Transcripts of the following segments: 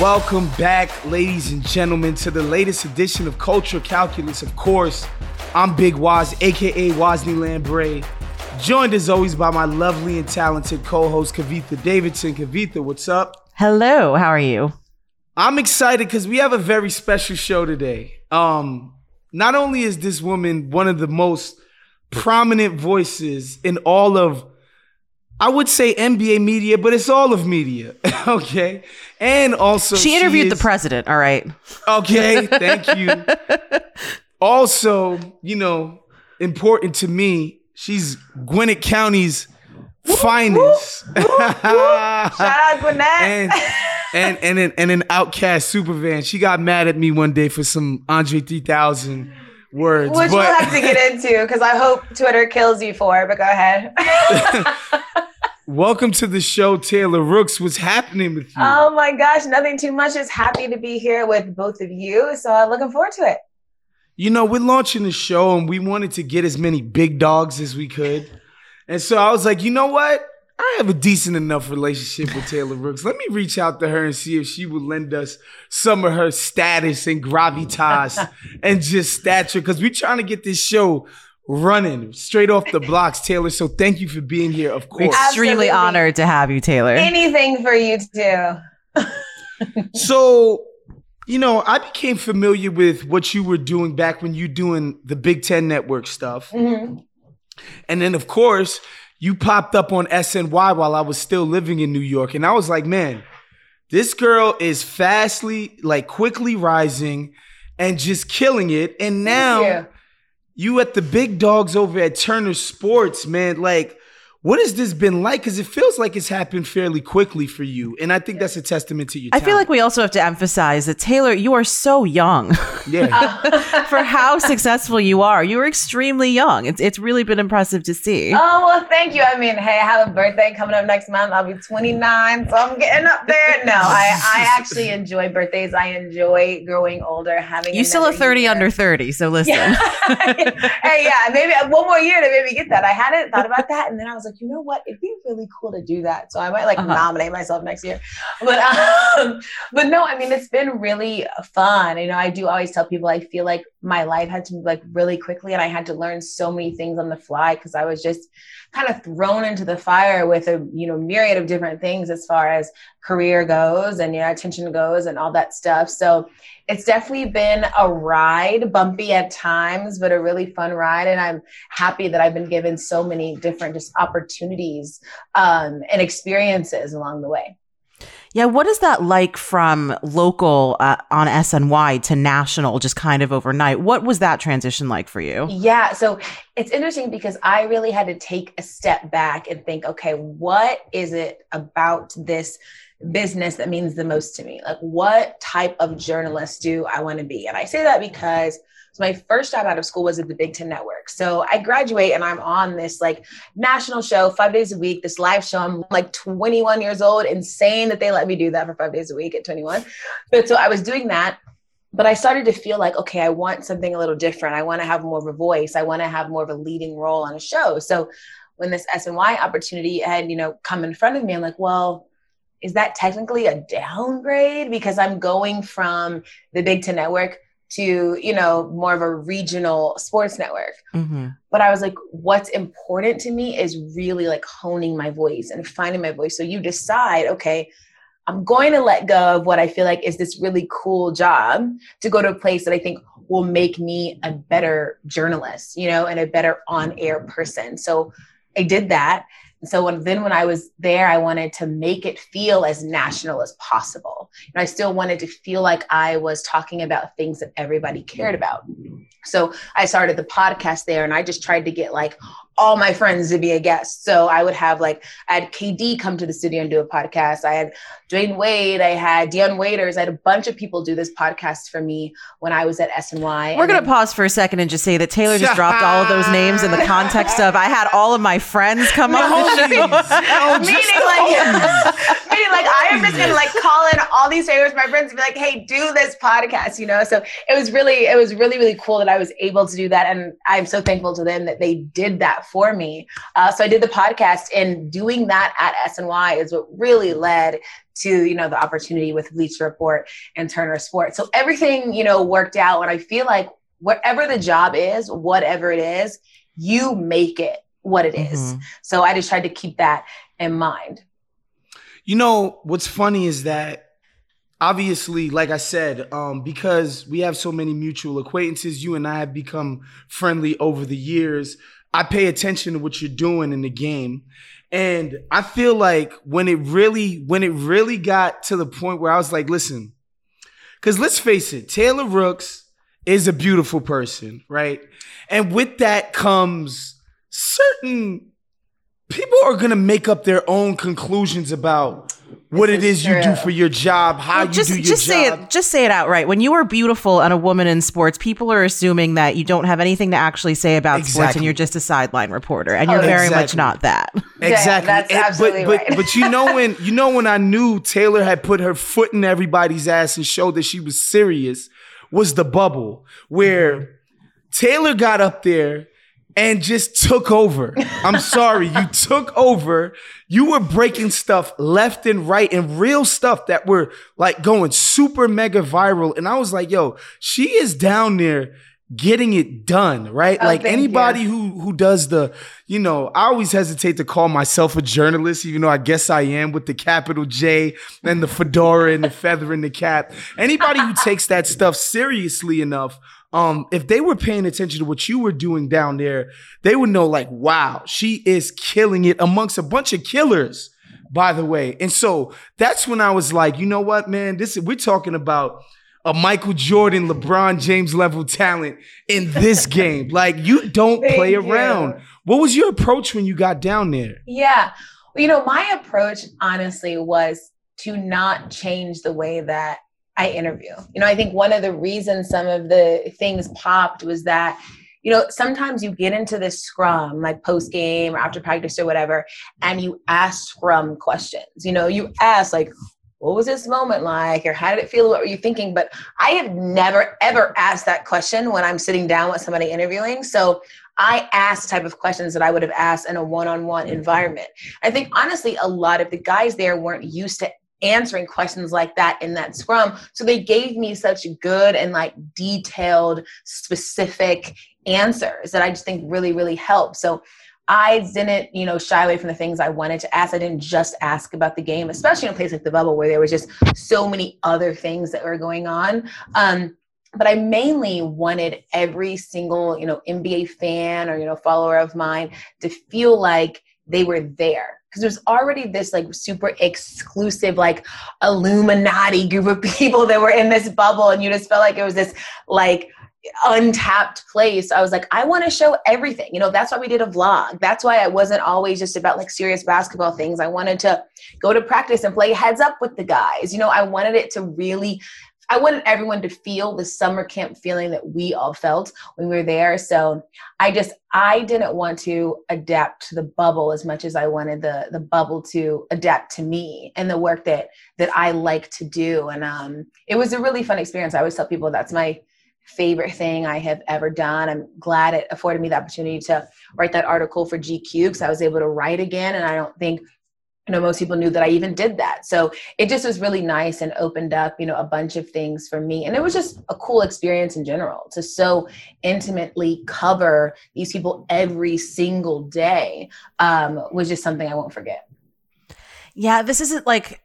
Welcome back, ladies and gentlemen, to the latest edition of Culture Calculus. Of course, I'm Big Waz, aka Wosny Lambre, joined as always by my lovely and talented co-host Kavitha Davidson. Kavitha, what's up? Hello, how are you? I'm excited because we have a very special show today. Um, not only is this woman one of the most prominent voices in all of I would say NBA media, but it's all of media. okay. And also She interviewed is, the president, all right. Okay, thank you. also, you know, important to me, she's Gwinnett County's finest. Shout out Gwinnett. and and and an, and an OutKast super fan. She got mad at me one day for some Andre 3000 words. Which but, we'll have to get into because I hope Twitter kills you for, but go ahead. Welcome to the show, Taylor Rooks. What's happening with you? oh my gosh, nothing too much. Just happy to be here with both of you. So I'm looking forward to it. you know, we're launching the show and we wanted to get as many big dogs as we could. And so I was like, you know what? I have a decent enough relationship with Taylor Rooks. Let me reach out to her and see if she would lend us some of her status and gravitas and just stature. Cause we're trying to get this show running straight off the blocks, Taylor. So thank you for being here, of course. Extremely Absolutely. honored to have you, Taylor. Anything for you to do. So, you know, I became familiar with what you were doing back when you were doing the Big Ten Network stuff. Mhm. And then, of course, you popped up on SNY while I was still living in New York. And I was like, man, this girl is fastly, like quickly rising and just killing it. And now you. you at the big dogs over at Turner Sports, man. Like, what has this been like? Because it feels like it's happened fairly quickly for you. And I think that's a testament to your I feel like we also have to emphasize that Taylor, you are so young yeah. for how successful you are. You are extremely young. It's it's really been impressive to see. Oh well, thank you. I mean, hey, I have a birthday coming up next month. I'll be 29, so I'm getting up there. No, I, I actually enjoy birthdays. I enjoy growing older, having. You still a 30 year. under 30, so listen. Yeah. hey, yeah, maybe one more year to maybe get that. I hadn't thought about that, and then I was like, you know what? It'd be really cool to do that. So I might like Uh-huh. nominate myself next year. But um, but no, I mean, it's been really fun. You know, I do always tell people I feel like my life had to move like really quickly, and I had to learn so many things on the fly because I was just kind of thrown into the fire with a you know myriad of different things as far as career goes and your know attention goes and all that stuff. So it's definitely been a ride, bumpy at times, but a really fun ride. And I'm happy that I've been given so many different just opportunities um, and experiences along the way. Yeah, what is that like from local uh, on SNY to national just kind of overnight? What was that transition like for you? Yeah, so it's interesting because I really had to take a step back and think, okay, what is it about this business that means the most to me? Like, what type of journalist do I want to be? And I say that because so my first job out of school was at the Big Ten Network. So I graduate and I'm on this like national show five days a week, this live show. I'm like 21 years old, insane that they let me do that for five days a week at 21. But so I was doing that but I started to feel like, okay, I want something a little different. I want to have more of a voice. I want to have more of a leading role on a show. So when this SNY opportunity had, you know, come in front of me, I'm like, well, is that technically a downgrade? Because I'm going from the Big Ten Network to, you know, more of a regional sports network. hmm But I was like, what's important to me is really like honing my voice and finding my voice. So you decide, okay, I'm going to let go of what I feel like is this really cool job to go to a place that I think will make me a better journalist, you know, and a better on air person. So I did that. And so when, then when I was there, I wanted to make it feel as national as possible. And I still wanted to feel like I was talking about things that everybody cared about. So I started the podcast there and I just tried to get like all my friends to be a guest. So I would have like, I had KD come to the studio and do a podcast. I had Dwyane Wade, I had Dion Waiters, I had a bunch of people do this podcast for me when I was at SNY. We're going to pause for a second and just say that Taylor just dropped all of those names in the context of I had all of my friends come on the show. meaning like, meaning like I am just gonna like call in all these favorites, my friends, and be like, "Hey, do this podcast," you know. So it was really, it was really, really cool that I was able to do that, and I'm so thankful to them that they did that for me. Uh, so I did the podcast, and doing that at SNY is what really led to you know the opportunity with Bleacher Report and Turner Sports. So everything you know worked out, and I feel like whatever the job is, whatever it is, you make it what it is. Mhm. So I just tried to keep that in mind. You know, what's funny is that obviously, like I said, um, because we have so many mutual acquaintances, you and I have become friendly over the years. I pay attention to what you're doing in the game. And I feel like when it really, when it really got to the point where I was like, listen, because let's face it, Taylor Rooks is a beautiful person, right? And with that comes certain people are gonna make up their own conclusions about what it is is you do for your job, how Well, you just do your just say it just say it outright. When you are beautiful and a woman in sports, people are assuming that you don't have anything to actually say about sports and you're just a sideline reporter. And you're Oh, very much not that. Exactly. that's And- absolutely but, but, right. but you know when you know when I knew Taylor had put her foot in everybody's ass and showed that she was serious was the bubble where mm-hmm. Taylor got up there and just took over. I'm sorry, you took over. You were breaking stuff left and right and real stuff that were like going super mega viral. And I was like, yo, she is down there getting it done, right? Oh, like anybody you. who who does the, you know, I always hesitate to call myself a journalist, even though I guess I am with the capital J and the fedora and the feather in the cap. Anybody who takes that stuff seriously enough, um, if they were paying attention to what you were doing down there, they would know, like, wow, she is killing it amongst a bunch of killers, by the way. And so that's when I was like, you know what, man, this we're talking about a Michael Jordan, LeBron James level talent in this game. Like you don't Thank play you. around. What was your approach when you got down there? Yeah. You know, my approach honestly was to not change the way that I interview. You know, I think one of the reasons some of the things popped was that, you know, sometimes you get into this scrum, like post game or after practice or whatever, and you ask scrum questions. You know, you ask, like, what was this moment like? Or how did it feel? What were you thinking? But I have never, ever asked that question when I'm sitting down with somebody interviewing. So I asked the type of questions that I would have asked in a one on one environment. I think honestly, a lot of the guys there weren't used to answering questions like that in that scrum. So they gave me such good and like detailed, specific answers that I just think really, really helped. So I didn't, you know, shy away from the things I wanted to ask. I didn't just ask about the game, especially in a place like the bubble where there was just so many other things that were going on. Um, but I mainly wanted every single, you know, NBA fan or, you know, follower of mine to feel like they were there. Because there's already this like super exclusive, like Illuminati group of people that were in this bubble, and you just felt like it was this like untapped place. I was like, I want to show everything. You know, that's why we did a vlog. That's why I wasn't always just about like serious basketball things. I wanted to go to practice and play heads up with the guys. You know, I wanted it to really I wanted everyone to feel the summer camp feeling that we all felt when we were there. So I just I didn't want to adapt to the bubble as much as I wanted the the bubble to adapt to me and the work that that I like to do. And um, it was a really fun experience. I always tell people that's my favorite thing I have ever done. I'm glad it afforded me the opportunity to write that article for GQ because I was able to write again. And I don't think you know most people knew that I even did that. So it just was really nice and opened up you know a bunch of things for me. And it was just a cool experience in general to so intimately cover these people every single day um, was just something I won't forget. Yeah, this isn't like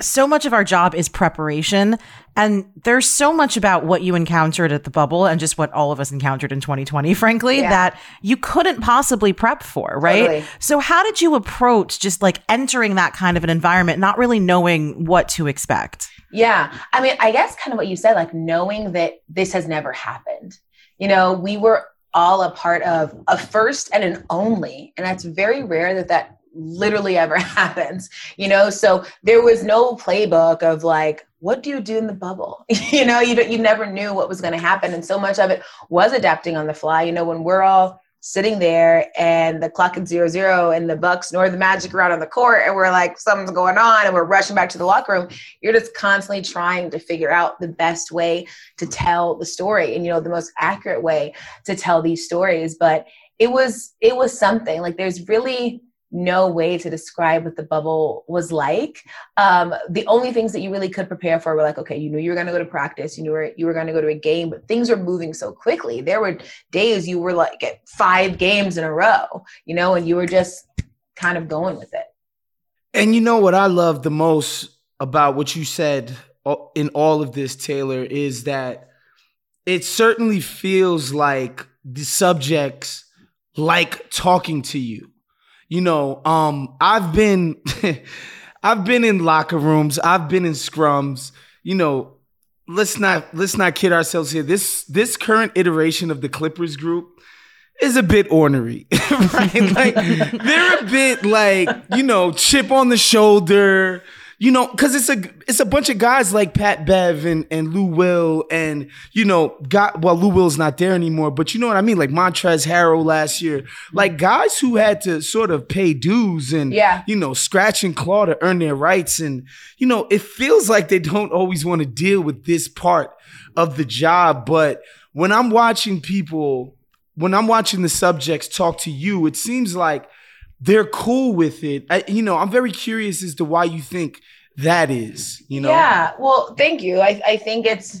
so much of our job is preparation. And there's so much about what you encountered at the bubble and just what all of us encountered in 2020, frankly, Yeah. that you couldn't possibly prep for, right? Totally. So, how did you approach just like entering that kind of an environment, not really knowing what to expect? Yeah. I mean, I guess kind of what you said, like knowing that this has never happened. You know, we were all a part of a first and an only. And that's very rare that that literally ever happens. You know, so there was no playbook of like, what do you do in the bubble? you know, you, you never knew what was going to happen. And so much of it was adapting on the fly. You know, when we're all sitting there and the clock is zero zero and the Bucks nor the Magic are out on the court and we're like something's going on and we're rushing back to the locker room. You're just constantly trying to figure out the best way to tell the story and you know the most accurate way to tell these stories. But it was it was something like there's really no way to describe what the bubble was like. Um, the only things that you really could prepare for were like, okay, you knew you were going to go to practice, you knew were, you were going to go to a game, but things were moving so quickly. There were days you were like at five games in a row, you know, and you were just kind of going with it. And you know what I love the most about what you said uh, in all of this, Taylor, is that it certainly feels like the subjects like talking to you. You know, um, I've been I've been in locker rooms, I've been in scrums, you know, let's not let's not kid ourselves here. This this current iteration of the Clippers group is a bit ornery, right? Like they're a bit like you know chip on the shoulder, you know, because it's a it's a bunch of guys like Pat Bev and, and Lou Will and you know got well Lou Will's not there anymore, but you know what I mean, like Montrezl Harrell last year, like guys who had to sort of pay dues and Yeah. you know scratch and claw to earn their rights, and you know it feels like they don't always want to deal with this part of the job, but when I'm watching people when I'm watching the subjects talk to you, it seems like they're cool with it. I, you know, I'm very curious as to why you think that is. You know, Yeah. Well, thank you. I, I think it's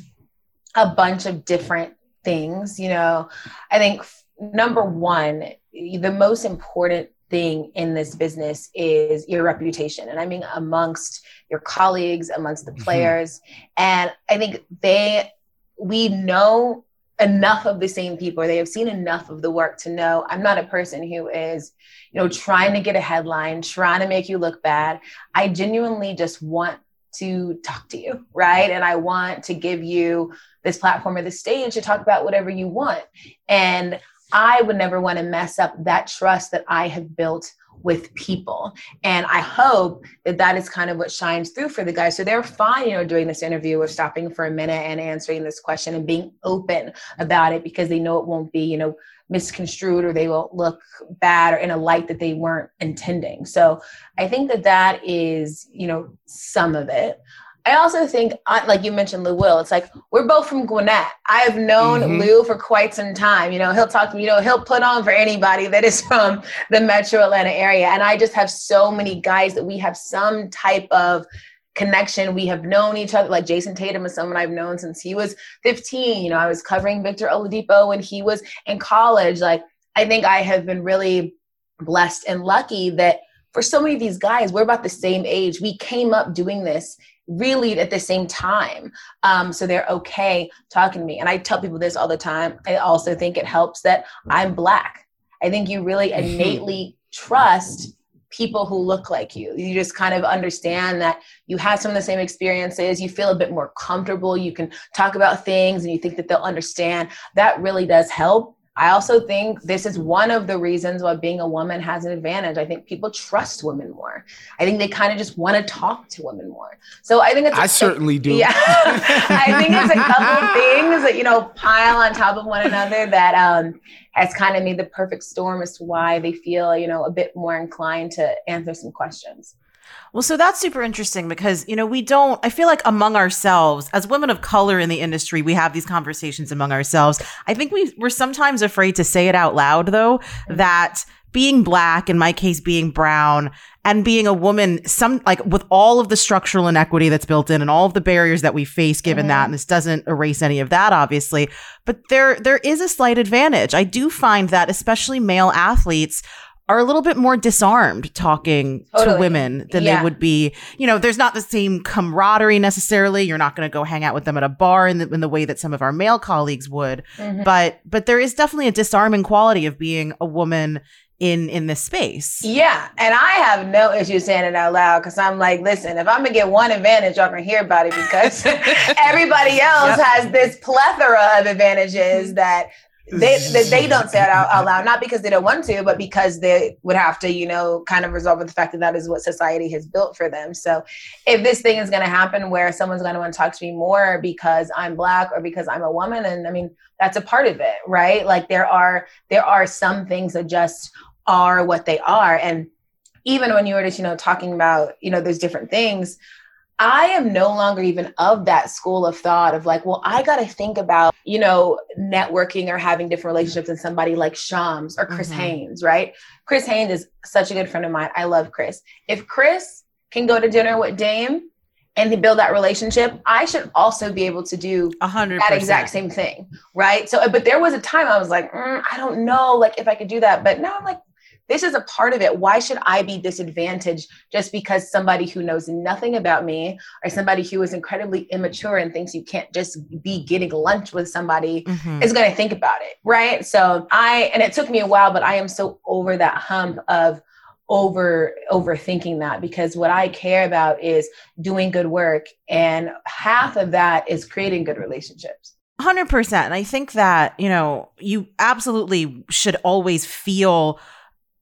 a bunch of different things. You know, I think f- number one, the most important thing in this business is your reputation. And I mean, amongst your colleagues, amongst the Mhm. players. And I think they, we know enough of the same people, they have seen enough of the work to know I'm not a person who is, you know, trying to get a headline, trying to make you look bad. I genuinely just want to talk to you, right? And I want to give you this platform or this stage to talk about whatever you want. And I would never want to mess up that trust that I have built with people. And I hope that that is kind of what shines through for the guys. So they're fine, you know, doing this interview or stopping for a minute and answering this question and being open about it because they know it won't be, you know, misconstrued or they won't look bad or in a light that they weren't intending. So I think that that is, you know, some of it. I also think, like you mentioned, Lou Will. It's like we're both from Gwinnett. I have known Mhm. Lou for quite some time. You know, he'll talk to me. You know, he'll put on for anybody that is from the Metro Atlanta area. And I just have so many guys that we have some type of connection. We have known each other. Like Jayson Tatum is someone I've known since he was 15. You know, I was covering Victor Oladipo when he was in college. Like, I think I have been really blessed and lucky that for so many of these guys, we're about the same age. We came up doing this really at the same time. Um, so they're okay talking to me. And I tell people this all the time. I also think it helps that I'm black. I think you really innately trust people who look like you. You just kind of understand that you have some of the same experiences. You feel a bit more comfortable. You can talk about things and you think that they'll understand. That really does help. I also think this is one of the reasons why being a woman has an advantage. I think people trust women more. I think they kind of just want to talk to women more. So I think it's I certainly do. yeah, I think it's a couple things that you know pile on top of one another that um, has kind of made the perfect storm as to why they feel you know a bit more inclined to answer some questions. Well, so that's super interesting because, you know, we don't, I feel like among ourselves, as women of color in the industry, we have these conversations among ourselves. I think we, we're sometimes afraid to say it out loud, though, that being black, in my case, being brown, and being a woman, some like with all of the structural inequity that's built in and all of the barriers that we face given that, mm-hmm. and this doesn't erase any of that, obviously, but there, there is a slight advantage. I do find that especially male athletes are a little bit more disarmed talking to women than Yeah. they would be. You know, there's not the same camaraderie necessarily. You're not going to go hang out with them at a bar in the, in the way that some of our male colleagues would. Mhm. But but there is definitely a disarming quality of being a woman in in this space. Yeah, and I have no issue saying it out loud because I'm like, listen, if I'm gonna get one advantage, y'all can hear about it because everybody else has this plethora of advantages that they that they don't say it out, out loud, not because they don't want to, but because they would have to, you know, kind of resolve with the fact that that is what society has built for them. So, if this thing is going to happen where someone's going to want to talk to me more because I'm black or because I'm a woman, and I mean that's a part of it, right? Like there are there are some things that just are what they are, and even when you were just you know talking about you know there's different things I am no longer even of that school of thought of like, well, I got to think about, you know, networking or having different relationships in somebody like Shams or Chris Mhm. Haynes, right? Chris Haynes is such a good friend of mine. I love Chris. If Chris can go to dinner with Dame and build that relationship, I should also be able to do A hundred that exact same thing, right? So, but there was a time I was like, mm, I don't know, like if I could do that. But now I'm like, this is a part of it. Why should I be disadvantaged just because somebody who knows nothing about me or somebody who is incredibly immature and thinks you can't just be getting lunch with somebody Mhm. is going to think about it, right? So I, and it took me a while, but I am so over that hump of over overthinking that because what I care about is doing good work and half of that is creating good relationships. 100% and i think that you know you absolutely should always feel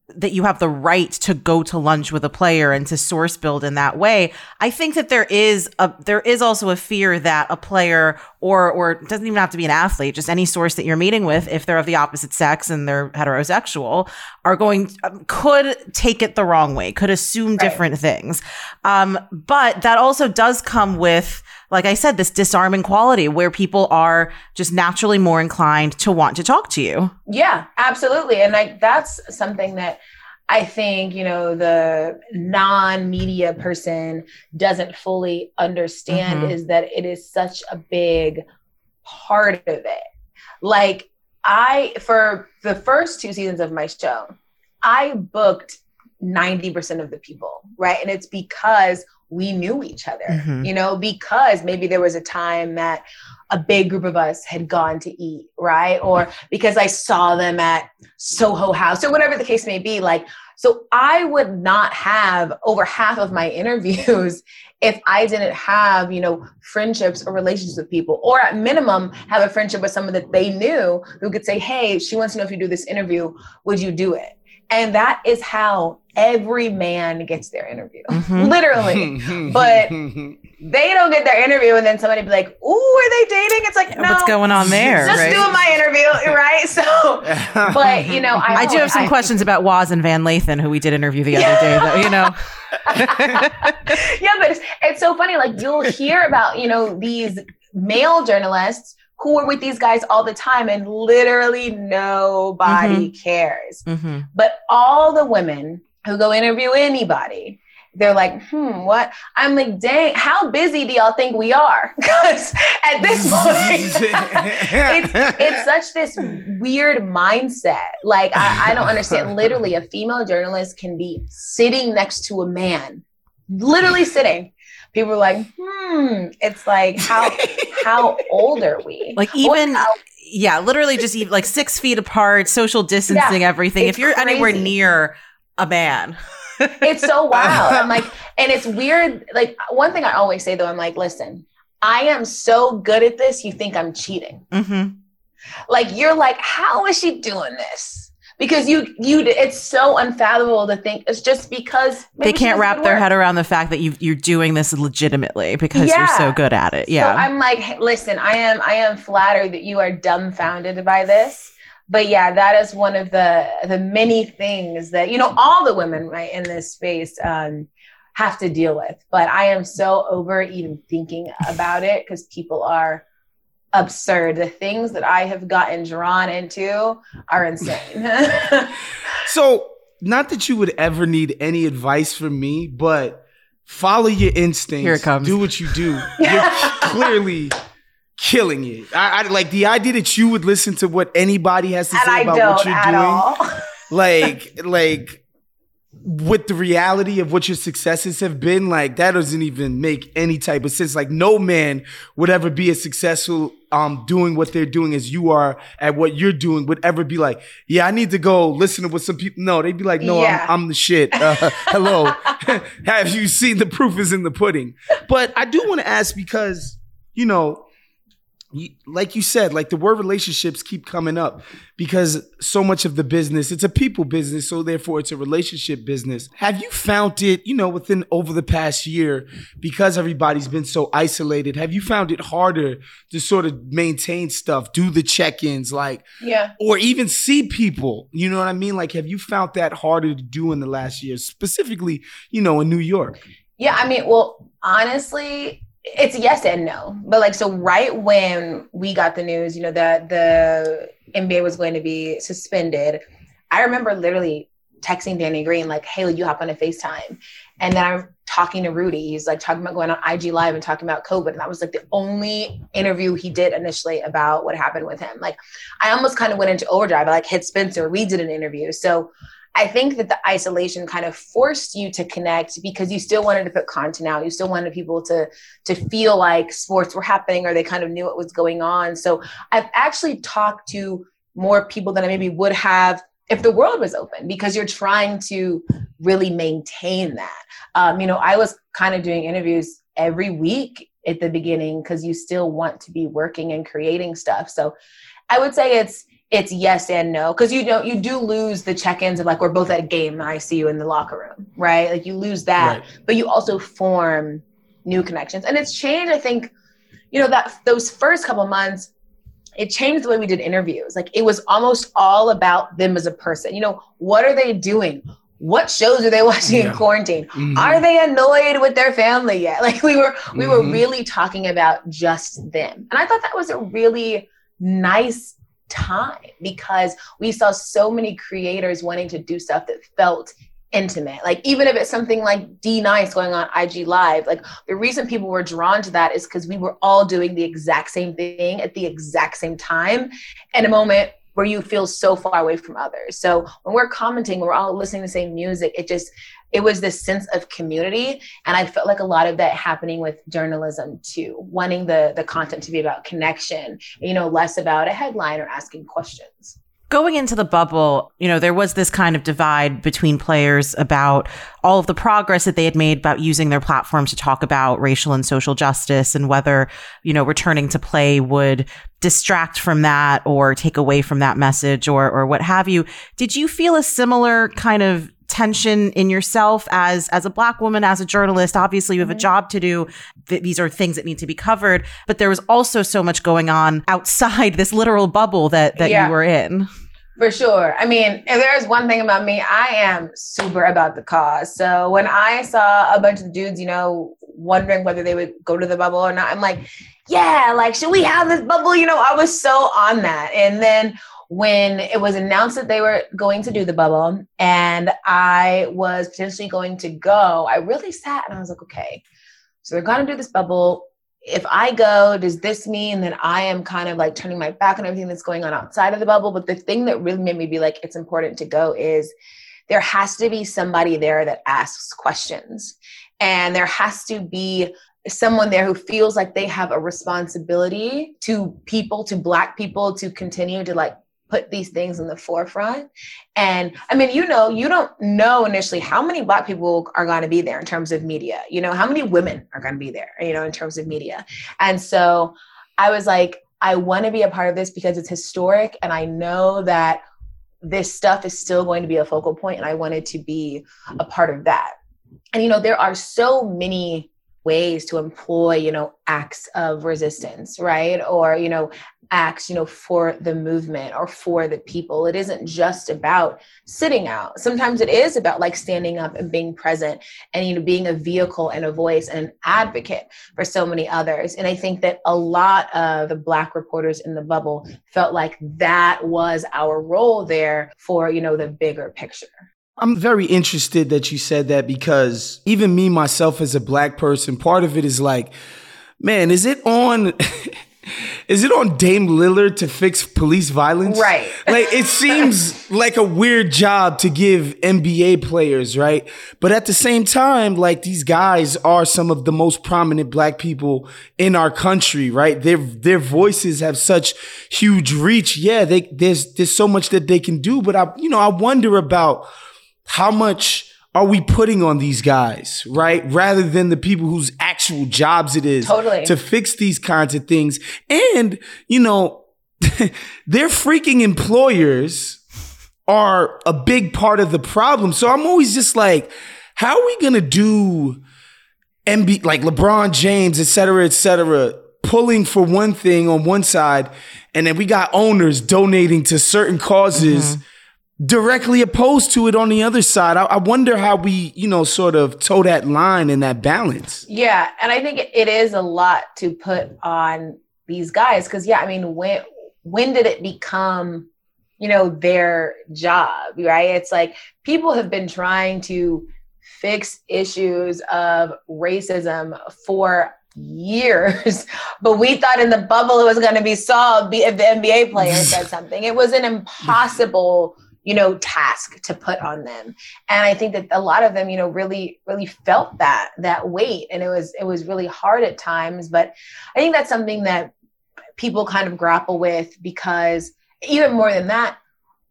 that you have the right to go to lunch with a player and to source build in that way. I think that there is a there is also a fear that a player or or doesn't even have to be an athlete, just any source that you're meeting with, if they're of the opposite sex and they're heterosexual, are going um, could take it the wrong way, could assume different things. Um, but that also does come with like I said, this disarming quality where people are just naturally more inclined to want to talk to you. Yeah, absolutely. And like that's something that I think, you know, the non-media person doesn't fully understand Mhm. is that it is such a big part of it. Like I for the first two seasons of my show, I booked 90% of the people, right? And it's because we knew each other, Mhm. you know, because maybe there was a time that a big group of us had gone to eat, right? Or because I saw them at Soho House or whatever the case may be. Like, so I would not have over half of my interviews if I didn't have, you know, friendships or relationships with people, or at minimum, have a friendship with someone that they knew who could say, Hey, she wants to know if you do this interview, would you do it? And that is how every man gets their interview, Mhm. literally. But they don't get their interview, and then somebody be like, "Ooh, are they dating?" It's like, no, What's going on there? Just right? doing my interview, right? So, but you know, I, I do have some I- questions about Waz and Van Lathan, who we did interview the other day, though, you know. yeah, but it's, it's so funny. Like you'll hear about you know these male journalists who are with these guys all the time, and literally nobody cares. hmm But all the women who go interview anybody, they're like, hmm, what? I'm like, dang, how busy do y'all think we are? Because at this point, it's, it's such this weird mindset. Like, I, I don't understand. Literally, a female journalist can be sitting next to a man, literally sitting. People are like, hmm. It's like, how how old are we? Like, even, how- yeah, literally just even like six feet apart, social distancing, everything. If you're anywhere near a man, it's so wild. I'm like, and it's weird. Like one thing I always say though, I'm like, listen, I am so good at this. You think I'm cheating? hmm Like you're like, how is she doing this? Because you, you, it's so unfathomable to think it's just because they can't wrap their work. head around the fact that you you're doing this legitimately because you're so good at it. So Yeah. I'm like, hey, listen, I am, I am flattered that you are dumbfounded by this. But yeah, that is one of the the many things that you know all the women right in this space um, have to deal with. But I am so over even thinking about it because people are absurd. The things that I have gotten drawn into are insane. So, not that you would ever need any advice from me, but follow your instincts. Here it comes. Do what you do. You're clearly killing it. I, I like the idea that you would listen to what anybody has to and say I about what you're at doing. all. like like with the reality of what your successes have been, like that doesn't even make any type of sense. Like no man would ever be as successful um doing what they're doing as you are at what you're doing would ever be like, yeah, I need to go listen to what some people no, they'd be like, no, Yeah. I'm, I'm the shit. Uh, hello. Have you seen the proof is in the pudding? But I do want to ask because, you know, you, like you said, like the word relationships keep coming up because so much of the business, it's a people business, so therefore it's a relationship business. Have you found it, you know, within over the past year, because everybody's been so isolated, have you found it harder to sort of maintain stuff, do the check-ins, like, Yeah. or even see people? You know what I mean? Like, have you found that harder to do in the last year, specifically, you know, in New York? Yeah, I mean, well, honestly, it's yes and no. But like, so right when we got the news, you know, that the NBA was going to be suspended, I remember literally texting Danny Green, like, hey, will you hop on a FaceTime? And then I'm talking to Rudy. He's like talking about going on IG Live and talking about COVID. And that was like the only interview he did initially about what happened with him. Like, I almost kind of went into overdrive. I like hit Spencer. We did an interview. So I think that the isolation kind of forced you to connect because you still wanted to put content out. You still wanted people to to feel like sports were happening or they kind of knew what was going on. So I've actually talked to more people than I maybe would have if the world was open because you're trying to really maintain that. Um, you know, I was kind of doing interviews every week at the beginning because you still want to be working and creating stuff. So I would say it's it's yes and no because you know you do lose the check-ins of like we're both at a game and I see you in the locker room, right? Like you lose that, Right. but you also form new connections, and it's changed. I think you know that those first couple months it changed the way we did interviews like it was almost all about them as a person you know what are they doing what shows are they watching Yeah. in quarantine Mhm. are they annoyed with their family yet like we were we were Mhm. really talking about just them and i thought that was a really nice time because we saw so many creators wanting to do stuff that felt intimate like even if it's something like d nice going on ig live like the reason people were drawn to that is because we were all doing the exact same thing at the exact same time in a moment where you feel so far away from others. So when we're commenting, we're all listening to the same music. It just it was this sense of community, and I felt like a lot of that happening with journalism too, wanting the the content to be about connection, you know, less about a headline or asking questions. Going into the bubble, you know, there was this kind of divide between players about all of the progress that they had made about using their platform to talk about racial and social justice and whether, you know, returning to play would distract from that or take away from that message or or what have you. Did you feel a similar kind of tension in yourself as as a black woman as a journalist obviously you have a mm-hmm. job to do Th- these are things that need to be covered but there was also so much going on outside this literal bubble that that Yeah. you were in For sure. I mean, if there's one thing about me, I am super about the cause. So when I saw a bunch of dudes, you know, wondering whether they would go to the bubble or not, I'm like, yeah, like, should we have this bubble? You know, I was so on that. And then when it was announced that they were going to do the bubble and I was potentially going to go, I really sat and I was like, okay, so they're going to do this bubble if I go, does this mean that I am kind of like turning my back on everything that's going on outside of the bubble? But the thing that really made me be like, it's important to go is there has to be somebody there that asks questions. And there has to be someone there who feels like they have a responsibility to people, to Black people, to continue to like put these things in the forefront. And I mean, you know, you don't know initially how many Black people are going to be there in terms of media, you know, how many women are going to be there, you know, in terms of media. And so I was like, I want to be a part of this because it's historic. And I know that this stuff is still going to be a focal point, And I wanted to be a part of that. And, you know, there are so many ways to employ, you know, acts of resistance, right? Or, you know, acts, you know, for the movement or for the people. It isn't just about sitting out. Sometimes it is about like standing up and being present and, you know, being a vehicle and a voice and an advocate for so many others. And I think that a lot of the Black reporters in the bubble felt like that was our role there for, you know, the bigger picture. I'm very interested that you said that because even me myself as a black person, part of it is like, man, is it on is it on Dame Lillard to fix police violence? Right. Like it seems like a weird job to give NBA players, right? But at the same time, like these guys are some of the most prominent black people in our country, right? Their their voices have such huge reach. Yeah, they there's there's so much that they can do, but I you know, I wonder about how much are we putting on these guys, right? Rather than the people whose actual jobs it is Totally. to fix these kinds of things. And, you know, their freaking employers are a big part of the problem. So I'm always just like, how are we going to do MB, like LeBron James, et cetera, et cetera, pulling for one thing on one side, and then we got owners donating to certain causes mm-hmm. Directly opposed to it on the other side. I, I wonder how we, you know, sort of toe that line and that balance. Yeah, and I think it is a lot to put on these guys because yeah, I mean, when when did it become, you know, their job, right? It's like people have been trying to fix issues of racism for years, but we thought in the bubble it was going to be solved if the NBA player said something. It was an impossible you know task to put on them. And i think that a lot of them you know really really felt that that weight. And it was it was really hard at times. But i think that's something that people kind of grapple with because even more than that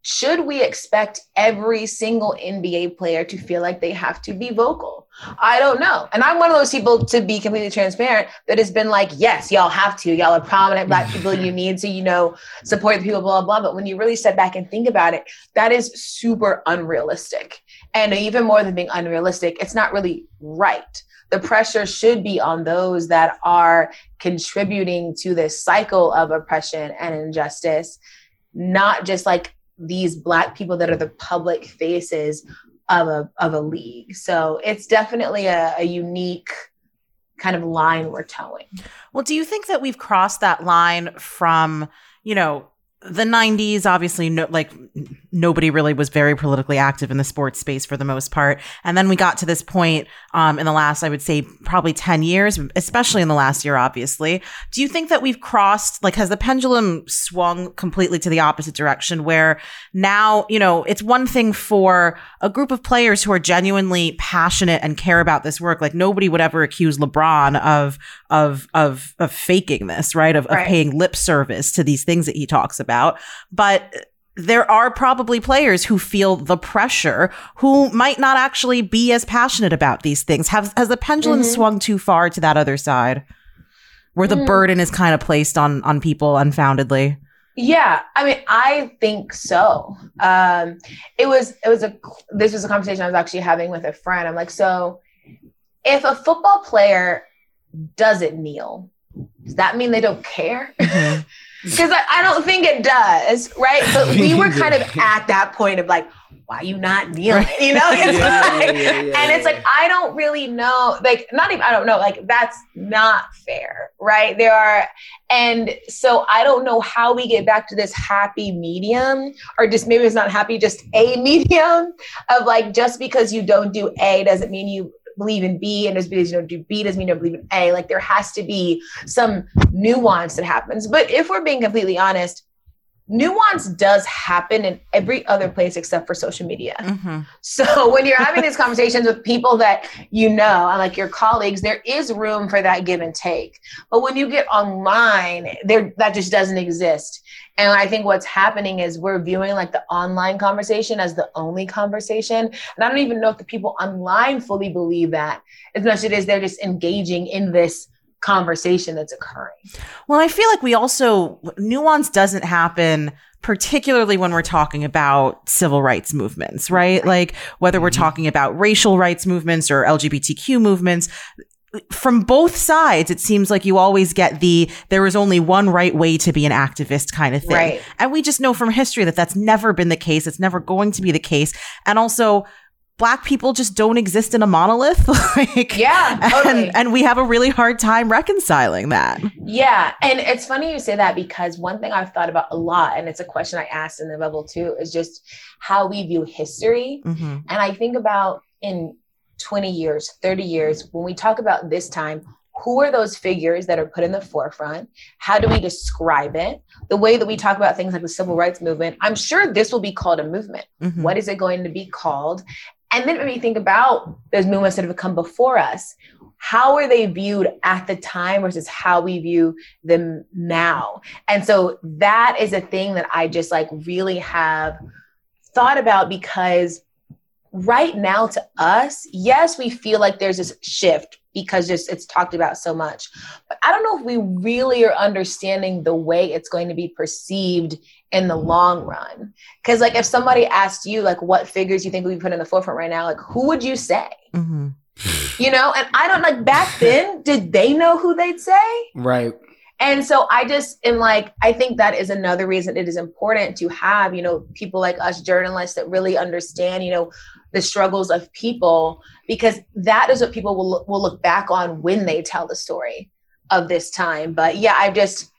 should we expect every single NBA player to feel like they have to be vocal? I don't know. And I'm one of those people to be completely transparent that has been like, yes, y'all have to. Y'all are prominent black people. You need to, you know, support the people, blah, blah, blah. But when you really step back and think about it, that is super unrealistic. And even more than being unrealistic, it's not really right. The pressure should be on those that are contributing to this cycle of oppression and injustice, not just like these black people that are the public faces of a of a league. So it's definitely a, a unique kind of line we're toeing. Well, do you think that we've crossed that line from, you know, the 90s obviously no, like nobody really was very politically active in the sports space for the most part. And then we got to this point um, in the last i would say probably 10 years especially in the last year obviously. Do you think that we've crossed like has the pendulum swung completely to the opposite direction where now you know it's one thing for a group of players who are genuinely passionate and care about this work. Like nobody would ever accuse lebron of of of of faking this right? Of, Right. of paying lip service to these things that he talks about but there are probably players who feel the pressure who might not actually be as passionate about these things. Have has the pendulum Mm-hmm. swung too far to that other side? Where Mm. the burden is kind of placed on on people unfoundedly. Yeah, I mean, I think so. Um, it was it was a this was a conversation I was actually having with a friend. I'm like, so if a football player doesn't kneel, does that mean they don't care? Because I, I don't think it does, right? But we were kind of at that point of like, why you not kneeling? You know, it's Yeah, like, yeah, yeah, and it's like I don't really know, like not even I don't know, like that's not fair, right? There are, and so I don't know how we get back to this happy medium, or just maybe it's not happy, just a medium of like just because you don't do A doesn't mean you believe in B, and just because you don't do B doesn't mean you don't believe in A. Like there has to be some nuance that happens. But if we're being completely honest, nuance does happen in every other place except for social media. Mhm. So when you're having these conversations with people that you know like your colleagues, there is room for that give and take. But when you get online, there that just doesn't exist. And I think what's happening is we're viewing like the online conversation as the only conversation. And I don't even know if the people online fully believe that as much as it is they're just engaging in this conversation that's occurring. Well, I feel like we also nuance doesn't happen particularly when we're talking about civil rights movements, right? Like whether we're mm-hmm. talking about racial rights movements or LGBTQ movements, from both sides, it seems like you always get the there is only one right way to be an activist kind of thing. Right. And we just know from history that that's never been the case. It's never going to be the case. And also, black people just don't exist in a monolith. like, Yeah, totally. and, and we have a really hard time reconciling that. Yeah. And it's funny you say that because one thing I've thought about a lot, and it's a question I asked in the bubble too, is just how we view history. hmm And I think about in 20 years, 30 years, when we talk about this time, who are those figures that are put in the forefront? How do we describe it? The way that we talk about things like the civil rights movement, I'm sure this will be called a movement. Mhm. What is it going to be called? And then when we think about those movements that have come before us, how are they viewed at the time versus how we view them now? And so that is a thing that I just like really have thought about because right now to us, yes, we feel like there's this shift because just it's talked about so much. But I don't know if we really are understanding the way it's going to be perceived in the long run. Cause like if somebody asked you like what figures you think we put in the forefront right now, like who would you say? Mhm. You know, and I don't like back then, did they know who they'd say? Right. And so I just am like, I think that is another reason it is important to have, you know, people like us journalists that really understand, you know, the struggles of people, because that is what people will, will look back on when they tell the story of this time. But yeah, I've just,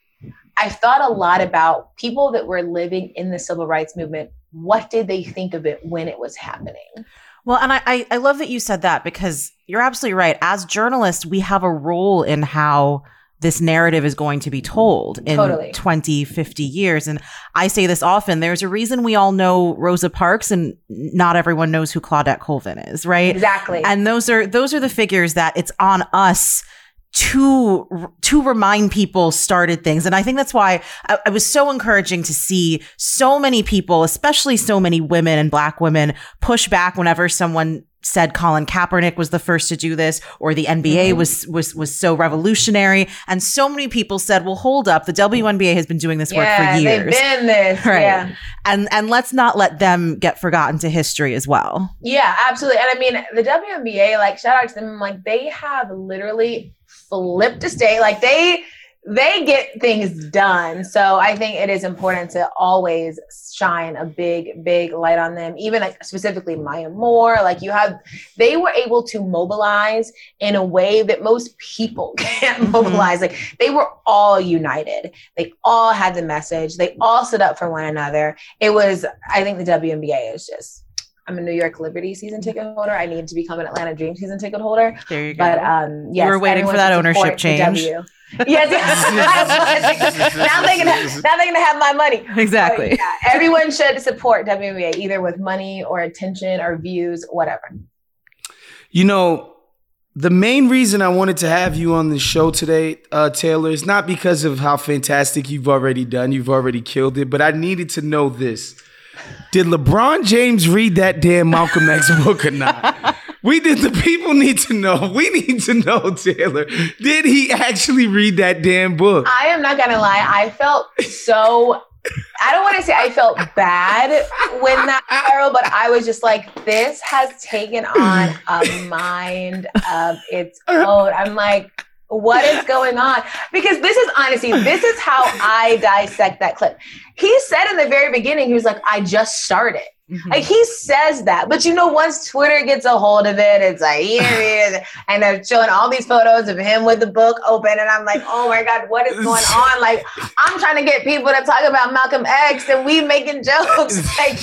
I've thought a lot about people that were living in the civil rights movement. What did they think of it when it was happening? Well, and I, I love that you said that because you're absolutely right. As journalists, we have a role in how this narrative is going to be told in Totally. 20, 50 years. And I say this often there's a reason we all know Rosa Parks and not everyone knows who Claudette Colvin is, right? Exactly. And those are those are the figures that it's on us to to remind people started things and i think that's why I, I was so encouraging to see so many people especially so many women and black women push back whenever someone said Colin Kaepernick was the first to do this or the NBA mm-hmm. was was was so revolutionary and so many people said well hold up the WNBA has been doing this work for years they've been this. Right. Yeah. and and let's not let them get forgotten to history as well Yeah, absolutely. And I mean, the WNBA, like, shout out to them. Like, they have literally flipped a state. Like, they they get things done. So I think it is important to always shine a big, big light on them. Even like specifically Maya Moore. Like, you have they were able to mobilize in a way that most people can't Mhm. mobilize. Like, they were all united. They all had the message. They all stood up for one another. It was. I think the WNBA is just. I'm a New York Liberty season ticket holder. I need to become an Atlanta Dream season ticket holder. there you go But um, yes, were waiting for that ownership change. W. Yes, now they can now they can have my money. exactly But yeah, everyone should support WNBA either with money or attention or views, whatever. You know, the main reason I wanted to have you on the show today, uh, Taylor, is not because of how fantastic you've already done. You've already killed it, but I needed to know this. Did LeBron James read that damn Malcolm X book or not? We did. The people need to know. We need to know, Taylor. Did he actually read that damn book? I am not gonna lie. I felt so. I don't want to say I felt bad when that viral, but I was just like, this has taken on a mind of its own. I'm like, what is going on? Because this is honestly, this is how I dissect that clip. He said in the very beginning, he was like, I just started. Mhm. Like he says that, but you know, once Twitter gets a hold of it, it's like here it is, and they're showing all these photos of him with the book open, and I'm like, oh my god, what is going on? Like I'm trying to get people to talk about Malcolm X, and we making jokes. Like,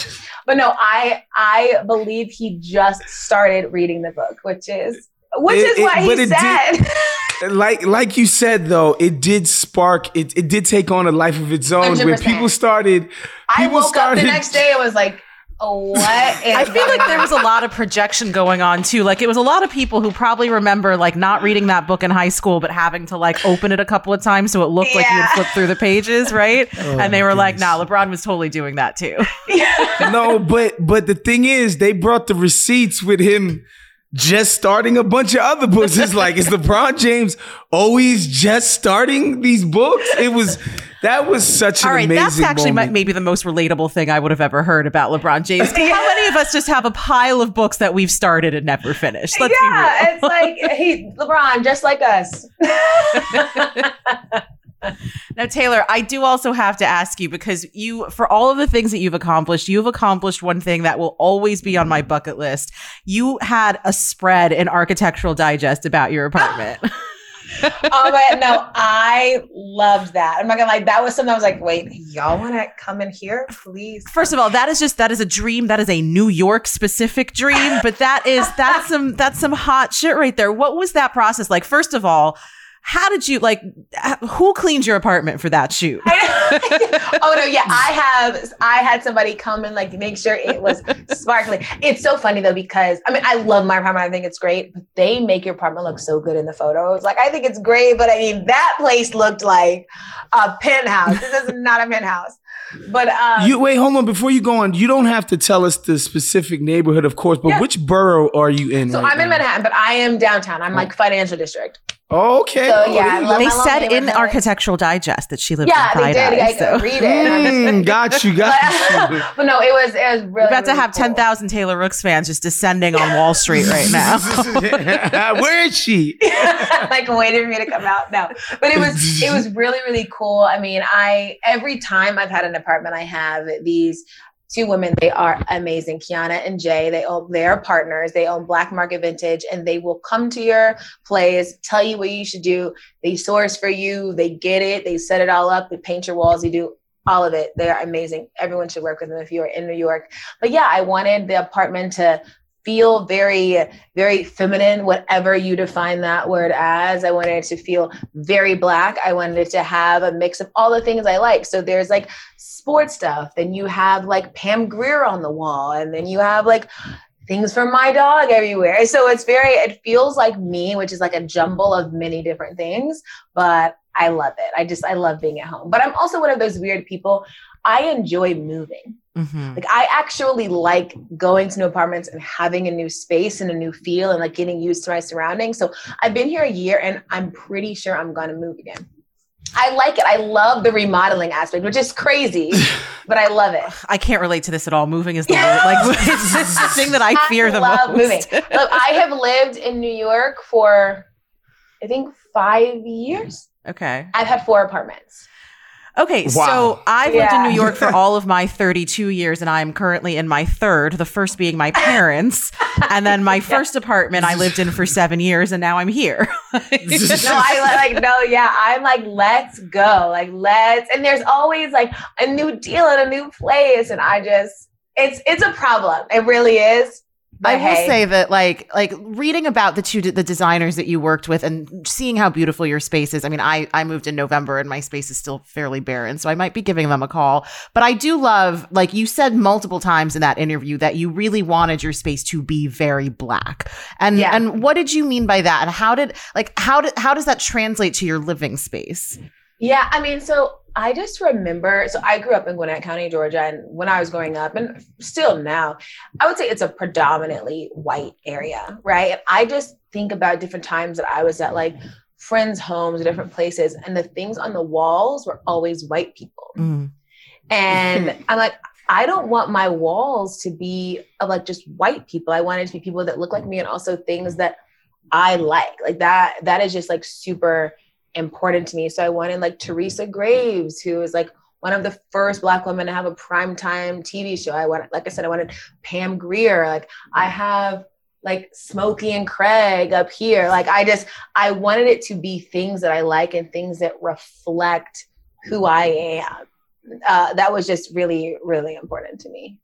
but no, I I believe he just started reading the book, which is which It- is what it- he it did- said. like like you said though, it did spark. It it did take on a life of its own where 100%. people started. I people woke up the next day and was like, what? I feel like there was a lot of projection going on too. Like it was a lot of people who probably remember like not reading that book in high school, but having to like open it a couple of times so it looked like you Yeah. had flipped through the pages, right? Oh, and they my were like, "Nah, LeBron was totally doing that too." no, but but the thing is, they brought the receipts with him just starting a bunch of other books. It's like, is LeBron James always just starting these books? It was that was such an All right, amazing that's actually moment. might, maybe the most relatable thing I would have ever heard about LeBron James. How many of us just have a pile of books that we've started and never finished? Let's be real. yeah, it's like he LeBron, just like us. Now, Taylor, I do also have to ask you because you, for all of the things that you've accomplished, you've accomplished one thing that will always be on my bucket list. You had a spread in Architectural Digest about your apartment. oh man, no, I loved that. I'm not gonna lie, that was something I was like, wait, y'all wanna come in here, please? First of all, that is just that is a dream. That is a New York specific dream, but that is that's some that's some hot shit right there. What was that process like? First of all, how did you like? Who cleaned your apartment for that shoot? oh no, yeah, I have. I had somebody come and like make sure it was sparkly. It's so funny though because I mean I love my apartment. I think it's great, but they make your apartment look so good in the photos. Like I think it's great, but I mean that place looked like a penthouse. This is not a penthouse. But um, You wait, hold on. Before you go on, you don't have to tell us the specific neighborhood, of course. But Yeah. which borough are you in? so right I'm in? Manhattan, but I am downtown. I'm like financial district. Okay. So, Oh, yeah, there I you love go. They said in neighborhood. Architectural Digest that she lived Yeah, in they Pride did. Eye, I so. read it. and I'm just- Mm, got you, got you. but no, it was it was really We're about to have cool. 10,000 Taylor Rooks fans just descending on Wall Street right now. Where is she? like waiting for me to come out. No, but it was it was really really cool. I mean, I every time I've had an apartment, I have these two women. They are amazing, Kiana and Jay. They own they are partners. They own Black Market Vintage, and they will come to your place, tell you what you should do. They source for you. They get it. They set it all up. They paint your walls. They do all of it. They are amazing. Everyone should work with them if you're in New York. But yeah, I wanted the apartment to feel very very feminine whatever you define that word as. I wanted to feel very black. I wanted to have a mix of all the things i like. So there's like sports stuff then you have like pam grier on the wall and then you have like things for my dog everywhere. So it's very it feels like me which is like a jumble of many different things but i love it. I just i love being at home. But i'm also one of those weird people i enjoy moving Mhm. like I actually like going to new apartments and having a new space and a new feel and like getting used to my surroundings. So I've been here a year and I'm pretty sure I'm gonna move again. I like it. I love the remodeling aspect, which is crazy, but I love it. I can't relate to this at all. Moving is the like it's the thing that I fear the love most. moving. Look, I have lived in New York for I think five years. okay. I've had four apartments. Okay, Wow. so I've lived in New York for all of my 32 years, and I'm currently in my third. The first being my parents, and then my first apartment I lived in for seven years, and now I'm here. no, I like no, yeah. I'm like, let's go, like let's. And there's always like a new deal at a new place, and I just, it's it's a problem. It really is. But I will hey, say that, like, like reading about the two the designers that you worked with, and seeing how beautiful your space is. I mean, I I moved in November, and my space is still fairly barren, so I might be giving them a call. But I do love, like you said multiple times in that interview, that you really wanted your space to be very black. And Yeah. and what did you mean by that? And how did like how did how does that translate to your living space? Yeah, I mean, so I just remember. So I grew up in Gwinnett County, Georgia, and when I was growing up, and still now, I would say it's a predominantly white area, right? And I just think about different times that I was at like friends' homes, different places, and the things on the walls were always white people. Mm. And I'm like, I don't want my walls to be of like just white people. I want it to be people that look like me and also things that I like. Like that, that is just like super important to me. So I wanted like Teresa Graves, who is like one of the first black women to have a primetime TV show. I wanted, like I said, I wanted Pam Grier. Like I have like Smokey and Craig up here. Like I just I wanted it to be things that I like and things that reflect who I am. Uh, that was just really, really important to me.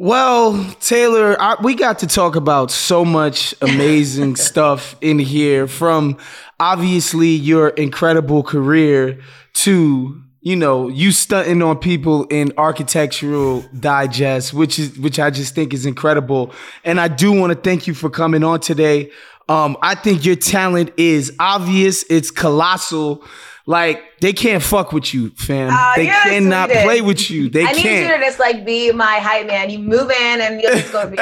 Well, Taylor, I, we got to talk about so much amazing stuff in here from obviously your incredible career to you know you stunting on people in architectural digest which is which i just think is incredible. And i do want to thank you for coming on today. Um i think your talent is obvious. It's colossal like they can't fuck with you fam Ah, they you're cannot sweetest. play with you they I need can't you to just like be my hype man. You move in and you're just gonna be.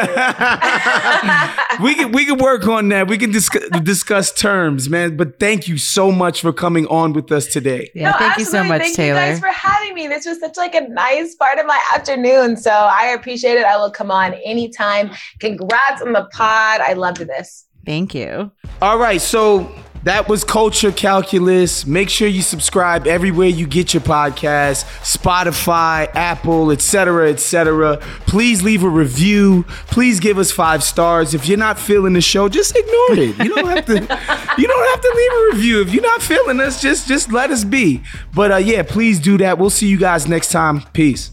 we can we can work on that. We can discuss, discuss terms, man. But thank you so much for coming on with us today. Yeah, No, thank you so much, Thank Taylor. you guys for having me. This was such like a nice part of my afternoon. So I appreciate it. I will come on anytime. Congrats on the pod. I loved this. Thank you. All right, so that was Culture Calculus. Make sure you subscribe everywhere you get your podcast, Spotify, Apple, etc., etc. Please leave a review. Please give us five stars. If you're not feeling the show, just ignore it. You don't have to. you don't have to leave a review. If you're not feeling us, just just let us be. But uh, yeah, please do that. We'll see you guys next time. Peace.